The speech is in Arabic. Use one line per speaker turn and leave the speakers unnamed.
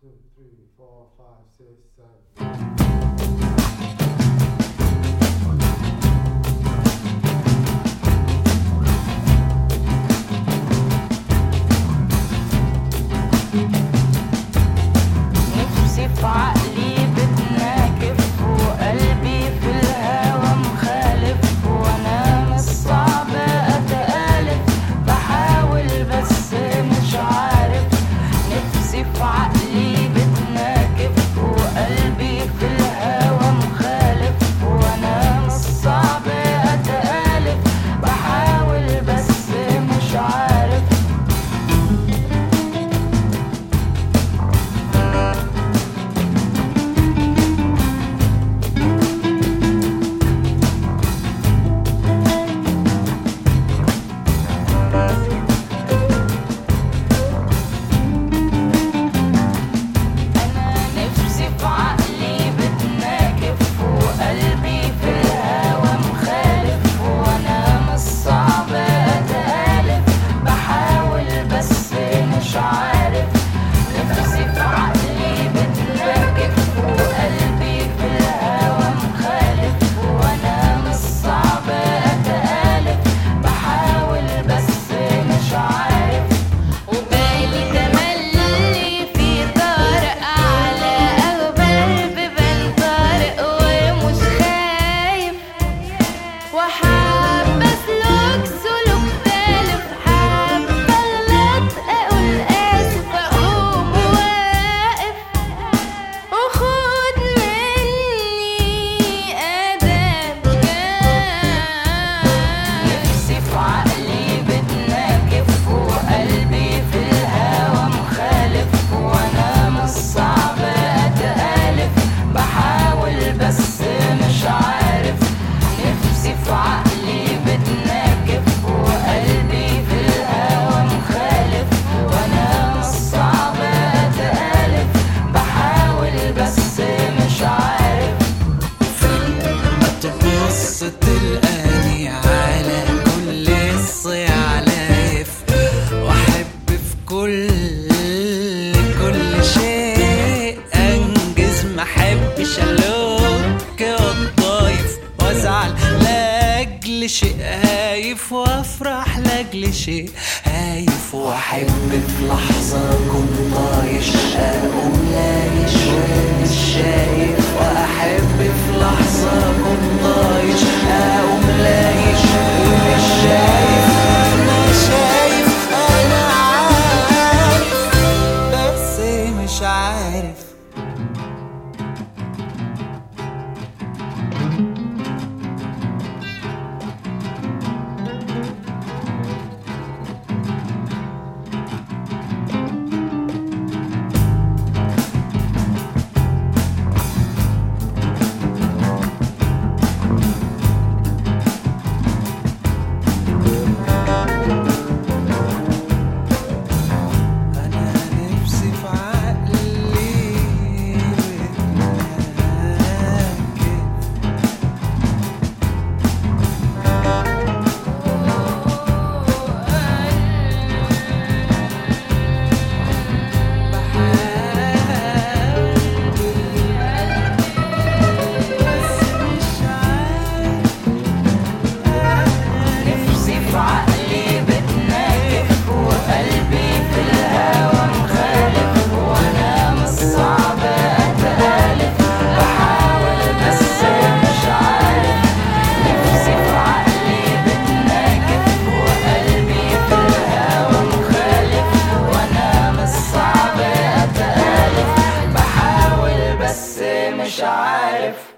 two, three, four, five, six, seven.
على
كل وأحب في كل كل شيء أنجز. ما أحبش وأزعل لأجل شيء هايف وأفرح لأجل شيء هايف وأحب في لحظة كنت طايش أقوم يشوي life.